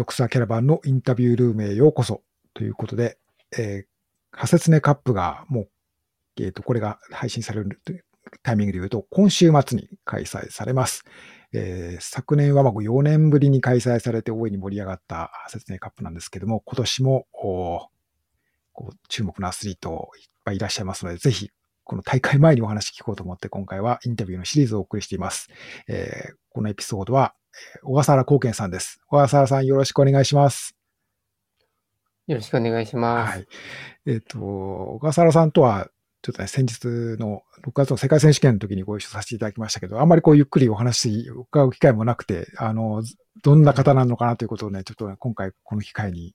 ドクサーキャラバンのインタビュールームへようこそということで、えー、ハセツネカップがもう、えっ、ー、と、これが配信されるタイミングで言うと、今週末に開催されます。えー、昨年はまあ4年ぶりに開催されて大いに盛り上がったハセツネカップなんですけども、今年もこう注目のアスリートいっぱいいらっしゃいますので、ぜひこの大会前にお話聞こうと思って今回はインタビューのシリーズをお送りしています。えー、このエピソードは、小笠原光健さんです。小笠原さんよろしくお願いします。よろしくお願いします。はい。えっ、ー、と、小笠原さんとは、ちょっとね、先日の6月の世界選手権の時にご一緒させていただきましたけど、あんまりこうゆっくりお話伺う機会もなくて、あの、どんな方なのかなということをね、ちょっと、ね、今回この機会に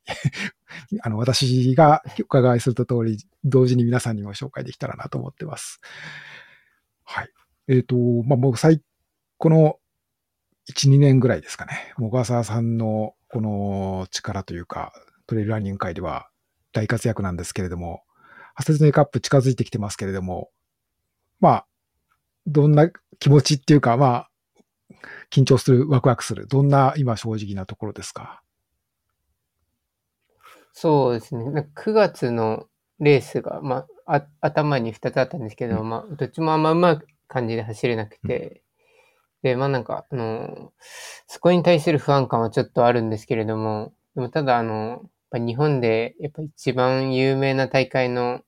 あの、私がお伺いすると通り、同時に皆さんにも紹介できたらなと思ってます。はい。えっ、ー、と、まあ、もう最、この1、2年ぐらいですかね、小笠原さんのこの力というか、トレイルランニング界では大活躍なんですけれども、ハセツネカップ近づいてきてますけれども、まあ、どんな気持ちっていうか、まあ、緊張する、ワクワクする、どんな今正直なところですか？そうですね。9月のレースが、まあ、あ頭に2つあったんですけど、うん、まあ、どっちもあんまうまく感じで走れなくて、うん、で、まあなんか、あの、そこに対する不安感はちょっとあるんですけれども、でもただ、あの、ぱ日本でやっぱ一番有名な大会の、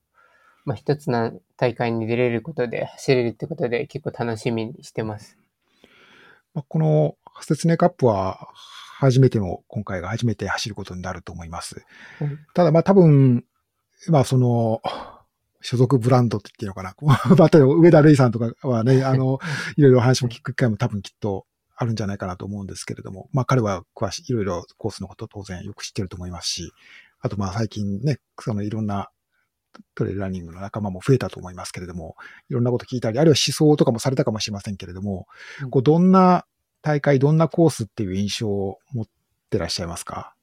まあ、一つの大会に出れることで走れるってことで結構楽しみにしてます。この説明カップは初めての、今回が初めて走ることになると思います。うん、ただまあ多分、まあその、所属ブランドって言っていいのかな？まあ、例えば上田瑠衣さんとかはね、あの、いろいろ話も聞く機会も多分きっとあるんじゃないかなと思うんですけれども、まあ彼は詳しい、いろいろコースのこと当然よく知ってると思いますし、あとまあ最近ね、そのいろんなトレイルランニングの仲間も増えたと思いますけれども、いろんなこと聞いたり、あるいは思想とかもされたかもしれませんけれども、うん、こうどんな大会、どんなコースっていう印象を持ってらっしゃいますか？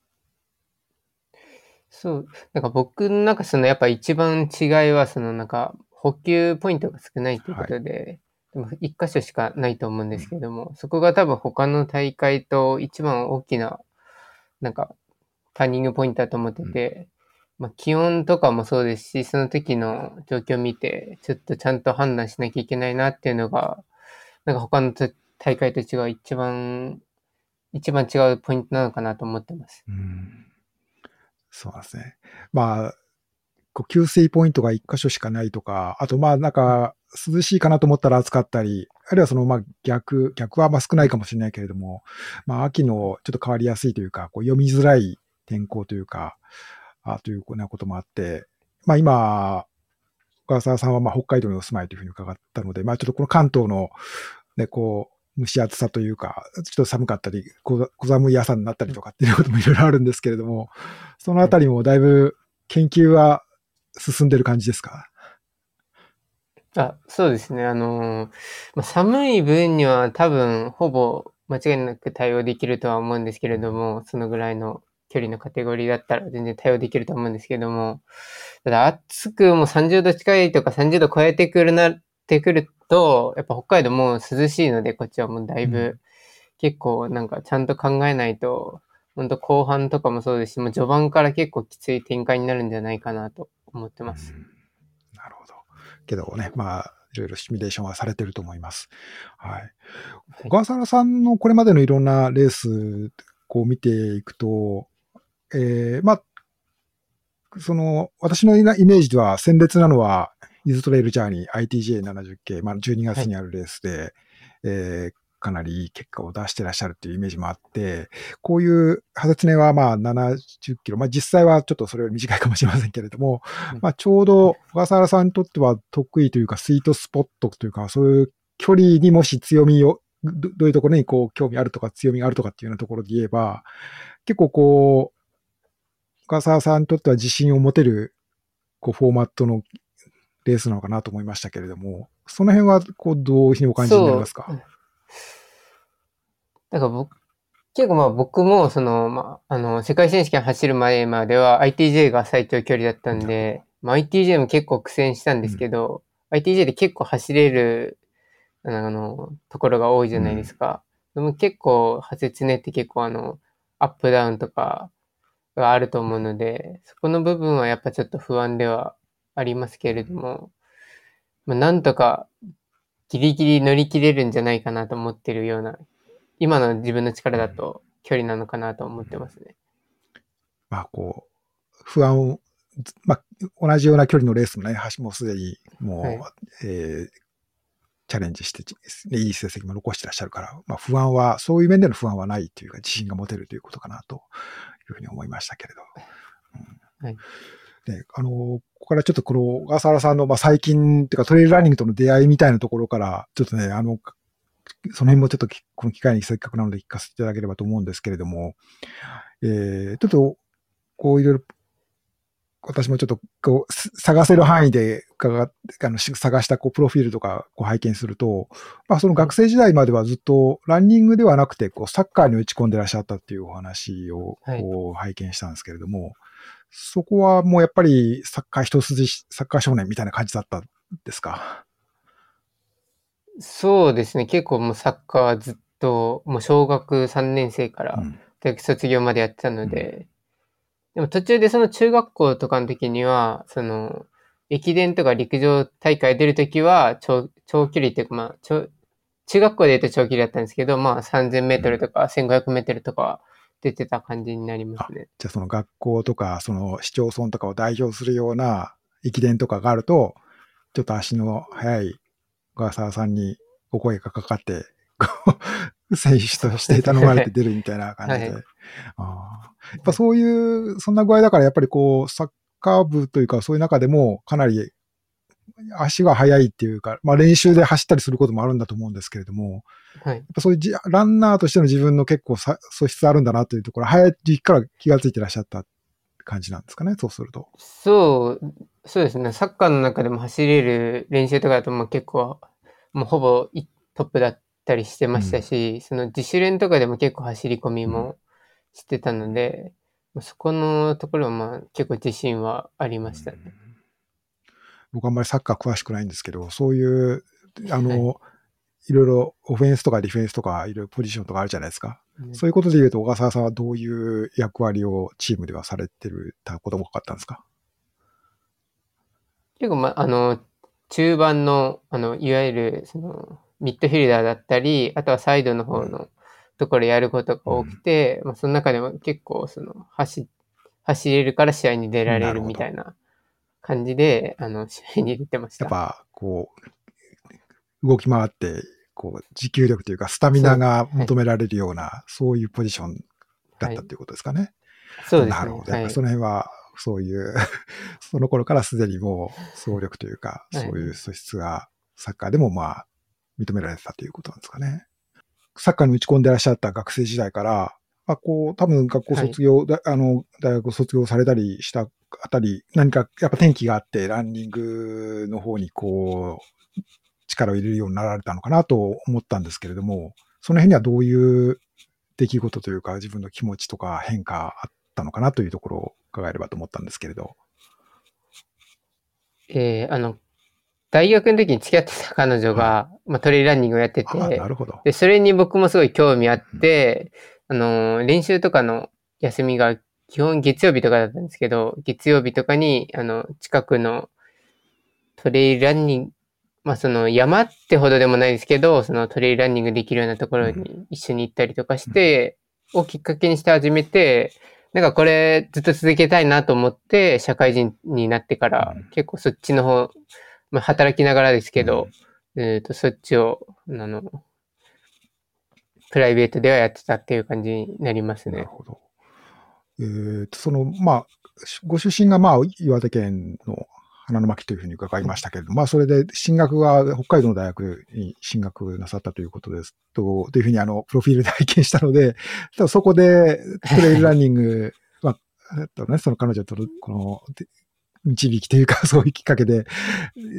そう、なんか僕の中そのやっぱ一番違いはそのなんか補給ポイントが少ないということで、でも一箇所しかないと思うんですけども、そこが多分他の大会と一番大きな、なんか、ターニングポイントだと思ってて、まあ、気温とかもそうですし、その時の状況を見て、ちょっとちゃんと判断しなきゃいけないなっていうのが、なんか他の大会と違う一番、一番違うポイントなのかなと思ってます。うん、そうですね。まあ、こう給水ポイントが一箇所しかないとか、あとまあなんか涼しいかなと思ったら暑かったり、あるいはそのまあ逆、逆はまあ少ないかもしれないけれども、まあ秋のちょっと変わりやすいというか、こう読みづらい天候というか、あというようなこともあって、まあ今、小笠原さんはまあ北海道にお住まいというふうに伺ったので、まあちょっとこの関東のね、こ、蒸し暑さというか、ちょっと寒かったり、小寒い朝になったりとかっていうこともいろいろあるんですけれども、そのあたりもだいぶ研究は進んでる感じですか？あ、そうですね。あの、まあ、寒い分には多分ほぼ間違いなく対応できるとは思うんですけれども、そのぐらいの距離のカテゴリーだったら全然対応できると思うんですけれども、ただ暑くもう30度近いとか30度超えてくるなってくると、やっぱ北海道も涼しいので、こっちはもうだいぶ、結構なんかちゃんと考えないと、本当後半とかもそうですし、もう序盤から結構きつい展開になるんじゃないかなと思ってます。なるほど。けどね、まあ、いろいろシミュレーションはされてると思います。はい。小笠原さんのこれまでのいろんなレース、こう見ていくと、えー、まあ、その、私のイメージでは鮮烈なのは、イズトレイルジャーニー ITJ70 系、まあ、12月にあるレースで、はい、えー、かなりいい結果を出してらっしゃるっていうイメージもあって、こういうハゼツネはまあ70キロ、まあ実際はちょっとそれより短いかもしれませんけれども、うん、まあちょうど小笠原さんにとっては得意というかスイートスポットというか、そういう距離にもし強みを、どういうところにこう興味あるとか強みがあるとかっていうようなところで言えば、結構こう、小笠原さんにとっては自信を持てるこうフォーマットのレースなのかなと思いましたけれども、その辺はこうどういうふうにお感じになりますか？だから僕、結構まあ僕も、その、まあ、あの、世界選手権走る前までは ITJ が最長距離だったんで、まあ、ITJ も結構苦戦したんですけど、うん、ITJ で結構走れる、あの、ところが多いじゃないですか。うん、でも結構、ハセツネって結構あの、アップダウンとかがあると思うので、そこの部分はやっぱちょっと不安ではありますけれども、まあ、なんとかギリギリ乗り切れるんじゃないかなと思ってるような、今の自分の力だと距離なのかなと思ってますね。まあ、こう、不安を、まあ、同じような距離のレースもね、橋もすでにもう、はい、えー、チャレンジして、いい成績も残してらっしゃるから、まあ、不安は、そういう面での不安はないというか、自信が持てるということかなというふうに思いましたけれど。うん、はい。で、あの、ここからちょっとこの小笠原さんの、まあ、最近っていうかトレイルランニングとの出会いみたいなところから、ちょっとね、あの、その辺もちょっとこの機会にせっかくなので聞かせていただければと思うんですけれども、えー、ちょっと、こういろいろ、私もちょっとこう探せる範囲であの探したこうプロフィールとかこう拝見すると、まあ、その学生時代まではずっとランニングではなくてこうサッカーに打ち込んでらっしゃったっていうお話をこう拝見したんですけれども、はい、そこはもうやっぱりサッカー一筋、サッカー少年みたいな感じだったんですか？そうですね。結構もうサッカーはずっと、もう小学3年生から大学卒業までやってたので、でも途中でその中学校とかの時には、その、駅伝とか陸上大会出るときは長、長距離っていうか、まあ、中学校で言うと長距離だったんですけど、まあ3000メートルとか1500メートルとか出てた感じになりますね。じゃあその学校とか、その市町村とかを代表するような駅伝とかがあると、ちょっと足の速い小笠原さんにお声がかかって、選手として頼まれて出るみたいな感じで。はい、あやっぱそういう、そんな具合だからやっぱりこう、サッカー部というかそういう中でもかなり足が速いっていうか、まあ練習で走ったりすることもあるんだと思うんですけれども、はい、やっぱそういうランナーとしての自分の結構素質あるんだなというところ、早い時期から気がついてらっしゃった感じなんですかね、そうすると。そう、そうですね。サッカーの中でも走れる練習とかだともう結構、もうほぼトップだったりしてましたし、うん、その自主練とかでも結構走り込みもしてたので、うん、そこのところはまあ結構自信はありましたね。うん、僕あんまりサッカー詳しくないんですけど、そういう、あの、はい。いろいろオフェンスとかディフェンスとかいろいろポジションとかあるじゃないですか。そういうことで言うと、小笠原さんはどういう役割をチームではされてるたことも多かったんですか？結構、ま、あの、中盤の、あの、いわゆる、その、ミッドフィルダーだったり、あとはサイドの方のところやることが多くて、うん、まあ、その中でも結構、その、走、走れるから試合に出られるみたいな感じで、あの、試合に出てました。やっぱ、こう、動き回ってこう、持久力というか、スタミナが求められるような、そうはい、そういうポジションだったということですかね。はい、そうですね。なるほど。やっぱその辺は、そういう その頃からすでにもう、総力というか、そういう素質が、サッカーでもまあ、認められてたということなんですかね。サッカーに打ち込んでらっしゃった学生時代から、まあ、こう、多分学校卒業、はい、あの、大学卒業されたりしたあたり、何かやっぱ転機があって、ランニングの方にこう、力を入れるようになられたのかなと思ったんですけれども、その辺にはどういう出来事というか、自分の気持ちとか変化あったのかなというところを伺えればと思ったんですけれど。えー、あの、大学の時に付き合ってた彼女が、はい、まあ、トレイランニングをやってて、なるほど。で、それに僕もすごい興味あって、うん、あの、練習とかの休みが基本月曜日とかだったんですけど、月曜日とかに、あの、近くのトレイランニング、まあその山ってほどでもないですけど、そのトレイルランニングできるようなところに一緒に行ったりとかして、をきっかけにして始めて、なんかこれずっと続けたいなと思って社会人になってから結構そっちの方、まあ働きながらですけど、えっ、とそっちを、あの、プライベートではやってたっていう感じになりますね。なるほど。えっ、ー、と、その、まあ、ご出身がまあ岩手県の花の巻というふうに伺いましたけれども、まあ、それで進学が北海道の大学に進学なさったということですと、というふうにあの、プロフィールで拝見したので、そこでトレイルランニング、まあ、とね、その彼女との、この、導きというか、そういうきっかけで、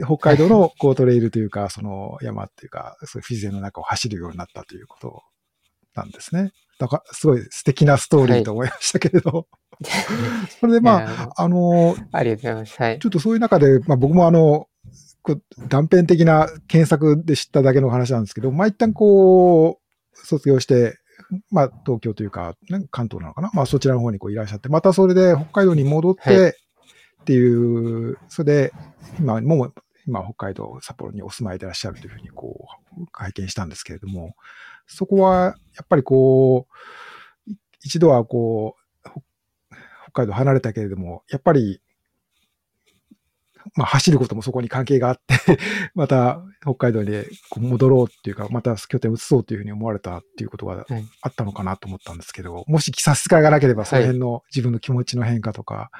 北海道のこうトレイルというか、その山っていうか、そういうフィゼの中を走るようになったということなんですね。だから、すごい素敵なストーリーと思いましたけれど。は いそれでまあ、あの、ありがとうございます。はい。ちょっとそういう中で、まあ僕もあの、断片的な検索で知っただけの話なんですけど、まあ一旦こう、卒業して、まあ、東京というか、ね、関東なのかなまあ、そちらの方にこういらっしゃって、またそれで北海道に戻っはいてっていう、それで、今も、今、北海道、札幌にお住まいでいらっしゃるというふうに、こう、拝見したんですけれども、そこは、やっぱりこう、一度はこう、北海道離れたけれども、やっぱり、まあ、走ることもそこに関係があって、また北海道にこう戻ろうっていうか、また拠点移そうというふうに思われたっていうことがあったのかなと思ったんですけど、もし差し支えがなければ、その辺の自分の気持ちの変化とか、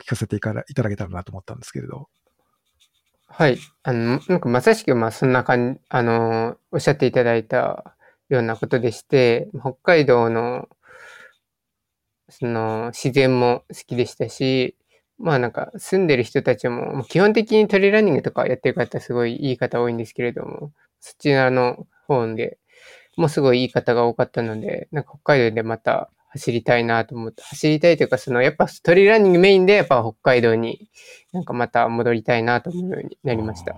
聞かせていただけたらなと思ったんですけれど。はい。あの、なんかまさしく、まあそんな感じ、あの、おっしゃっていただいたようなことでして、北海道の、その、自然も好きでしたし、まあなんか住んでる人たちも、基本的にトレイランニングとかやってる方すごいいい方多いんですけれども、そちらの方でもうすごいいい方が多かったので、なんか北海道でまた走りたいなと思って、走りたいというか、そのやっぱトレイランニングメインでやっぱ北海道になんかまた戻りたいなと思うようになりました。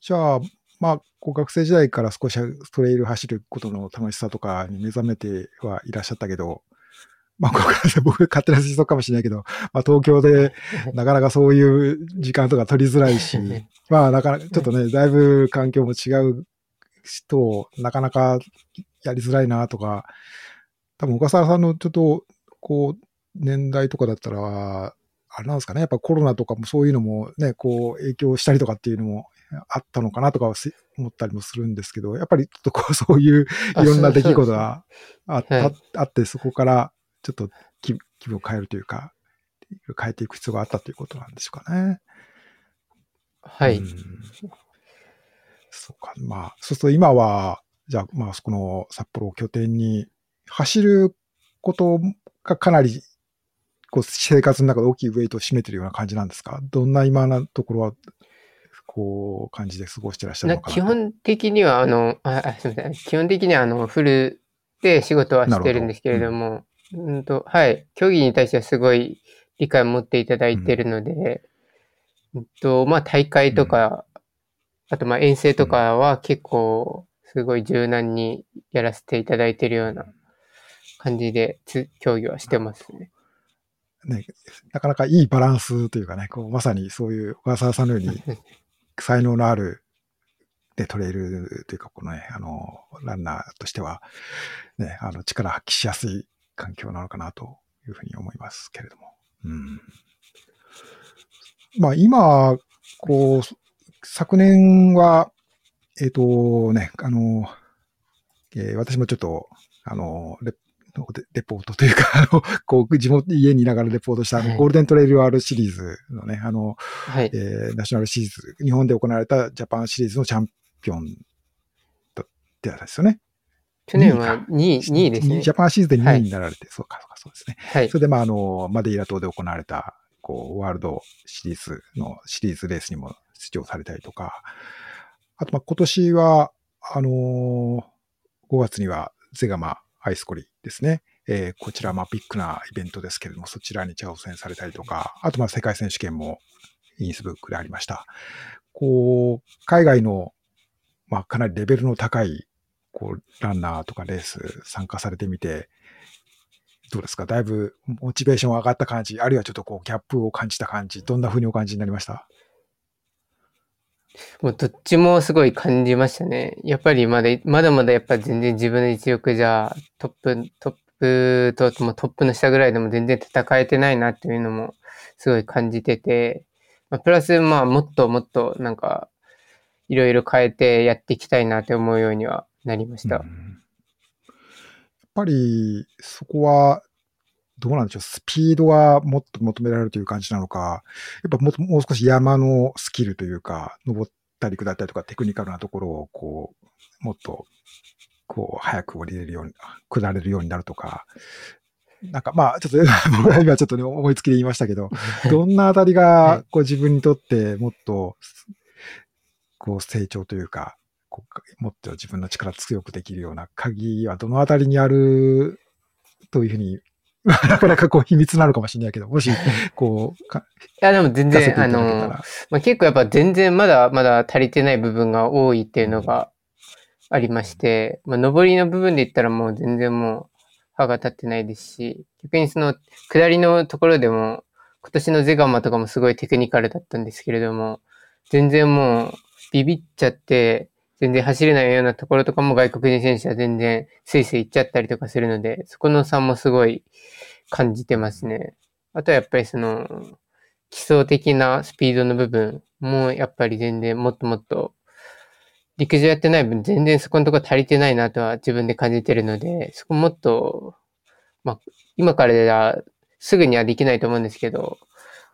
じゃあ、まあ、こう学生時代から少しトレイル走ることの楽しさとかに目覚めてはいらっしゃったけど、まあ、僕勝手な推測かもしれないけど、まあ、東京で なかなかそういう時間とか取りづらいし、まあ、なかなか、ちょっとね、だいぶ環境も違う人、なかなかやりづらいなとか、多分、小笠原さんのちょっと、こう、年代とかだったら、あれなんですかね、やっぱコロナとかもそういうのもね、こう、影響したりとかっていうのもあったのかなとか思ったりもするんですけど、やっぱりちょっとこう、そういういろんな出来事があはいああって、そこからちょっと気気分を変えるというか、変えていく必要があったということなんでしょうかね。はい。うんそうか。まあ、そうすると今は、じゃあ、まあ、そこの札幌を拠点に走ることがかなり、こう、生活の中で大きいウェイトを占めてるような感じなんですか？どんな今のところは、こう、感じで過ごしてらっしゃるなのかな？基本的には、あの、あ、あすみません。基本的には、あの、フルで仕事はしてるんですけれども、うん。と、はい。競技に対してはすごい理解を持っていただいているので、うんと、まあ、大会とか、あと、まあ、遠征とかは結構、すごい柔軟にやらせていただいているような感じで、つ競技はしてますね。ね、なかなかいいバランスというかね、こうまさにそういう小笠原さんのように 才能のある、ね、トレイルというか、このね、あの、ランナーとしては、ね、あの、力発揮しやすい環境なのかなというふうに思いますけれども。うん。まあ、今、こう、昨年は、えっ、とね、あの、えー私もちょっと、あの、レレレポートというか、あの、こう、地元、家にいながらレポートした、ゴールデントレイル R シリーズのね、あの、はい。えーナショナルシリーズ、日本で行われたジャパンシリーズのチャンピオンだったですよね。去年は2位、2位ですねジ。ャパンシリーズで2位になられて、そうか、そうか、そうですね。はいそ。れで、まあ、あの、マデイラ島で行われた、こう、ワールドシリーズのシリーズレースにも出場されたりとか、あと、まあ、今年は、あのー5月にはゼガマアイスコリですね。えーこちら、まあ、ビッグなイベントですけれども、そちらに挑戦されたりとか、あと、まあ、世界選手権もインスブックでありました。こう、海外の、まあ、かなりレベルの高い、こう、ランナーとかレース参加されてみて、どうですか？だいぶモチベーション上がった感じ、あるいはちょっとこう、ギャップを感じた感じ、どんな風にお感じになりました？もうどっちもすごい感じましたね。やっぱりまだ、まだまだやっぱ全然自分の実力じゃトップ、トップと、もトップの下ぐらいでも全然戦えてないなっていうのもすごい感じてて、まあ、プラスまあもっともっとなんかいろいろ変えてやっていきたいなって思うようにはなりました。やっぱり、そこは、どうなんでしょう、スピードがもっと求められるという感じなのか、やっぱもっともう少し山のスキルというか、登ったり下ったりとかテクニカルなところを、こう、もっと、こう、早く降りれるように、下れるようになるとか、なんかまあ、ちょっと、僕 は今ちょっとね、思いつきで言いましたけど、どんなあたりはい、がこう自分にとってもっと、こう成長というか、こうもっと自分の力強くできるような鍵はどのあたりにあるというふうに、なかなかこう秘密なのかもしれないけど、もし、こう、かいやでも全然、あの、ら。まあ、結構やっぱ全然まだまだ足りてない部分が多いっていうのがありまして、まあ、上りの部分で言ったらもう全然もう歯が立ってないですし、逆にその下りのところでも、今年のゼガンマとかもすごいテクニカルだったんですけれども、全然もうビビっちゃって、全然走れないようなところとかも外国人選手は全然スイスイ行っちゃったりとかするので、そこの差もすごい感じてますね。あとはやっぱりその、基礎的なスピードの部分もやっぱり全然もっともっと陸上やってない分全然そこのところ足りてないなとは自分で感じてるので、そこもっと、まあ、今からではすぐにはできないと思うんですけど、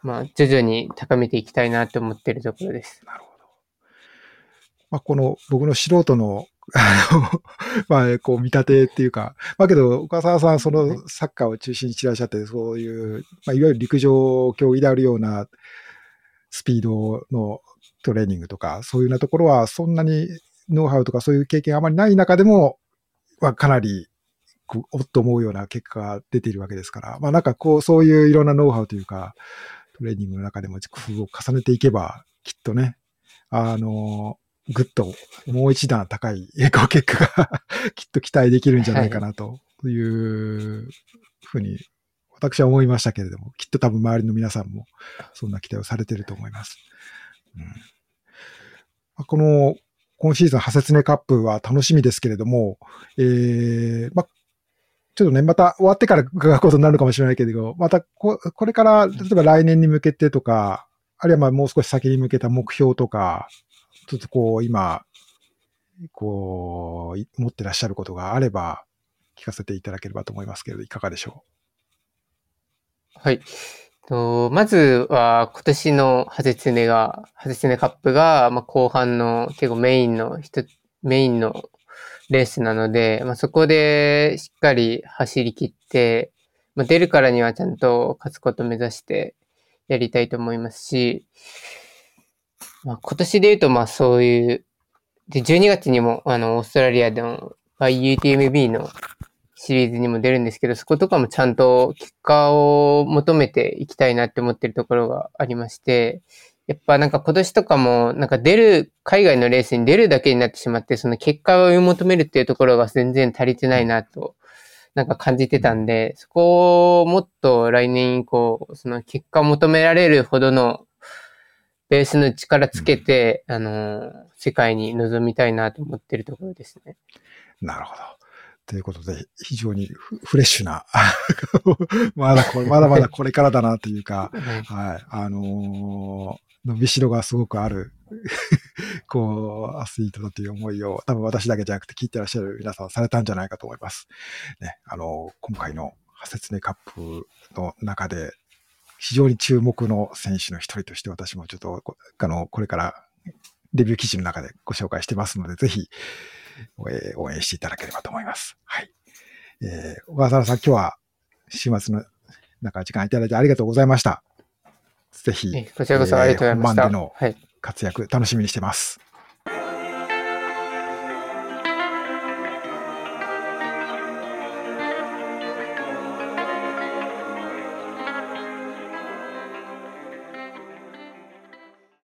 まあ、徐々に高めていきたいなと思ってるところです。なる。まあ、この僕の素人の、あの、まあ、こう見立てっていうか、まあけど、岡沢さん、そのサッカーを中心にしてらっしゃって、そういう、まあ、いわゆる陸上競技であるようなスピードのトレーニングとか、そういうようなところは、そんなにノウハウとかそういう経験あまりない中でも、まあ、かなり、おっと思うような結果が出ているわけですから、まあなんかこう、そういういろんなノウハウというか、トレーニングの中でも工夫を重ねていけば、きっとね、あの、ぐっともう一段高いこう結果が きっと期待できるんじゃないかなと。い。うふうに私は思いましたけれども、きっと多分周りの皆さんもそんな期待をされていると思います。うん。まあこの今シーズン、ハセツネカップは楽しみですけれども、えーまあ、ちょっとね、また終わってから伺うことになるかもしれないけれど、またここれから、例えば来年に向けてとか、あるいはまあもう少し先に向けた目標とか、ちょっとこう今、こう、持ってらっしゃることがあれば、聞かせていただければと思いますけれど、いかがでしょう？はい。とまずは今年のハゼツネが、ハゼツネカップが、まあ、後半の結構メインの一、メインのレースなので、まあ、そこでしっかり走り切って、まあ、出るからにはちゃんと勝つことを目指してやりたいと思いますし、まあ、今年で言うとまあそういう、で、12月にもあの、オーストラリアでの UTMB のシリーズにも出るんですけど、そことかもちゃんと結果を求めていきたいなって思ってるところがありまして、やっぱなんか今年とかもなんか出る、海外のレースに出るだけになってしまって、その結果を追い求めるっていうところが全然足りてないなと、なんか感じてたんで、そこをもっと来年以降、その結果を求められるほどのベースの力つけて、あの、世界に臨みたいなと思ってるところですね。う。なるほど。ということで、非常にフフレッシュな、まだこれ、まだまだこれからだなというか、はいはい、あのー伸びしろがすごくある、こう、アスリートだという思いを、多分私だけじゃなくて聞いてらっしゃる皆さんされたんじゃないかと思います。ね、あのー今回のハセツネカップの中で、非常に注目の選手の一人として私もちょっと、こあの、これからレビュー記事の中でご紹介してますので、ぜひ、えー応援していただければと思います。はい。えー小川原さん、今日は週末の中時間いただいてありがとうございました。ぜひ、えこちらこそありがとうございました。えー本番でのはい。活躍楽しみにしてます。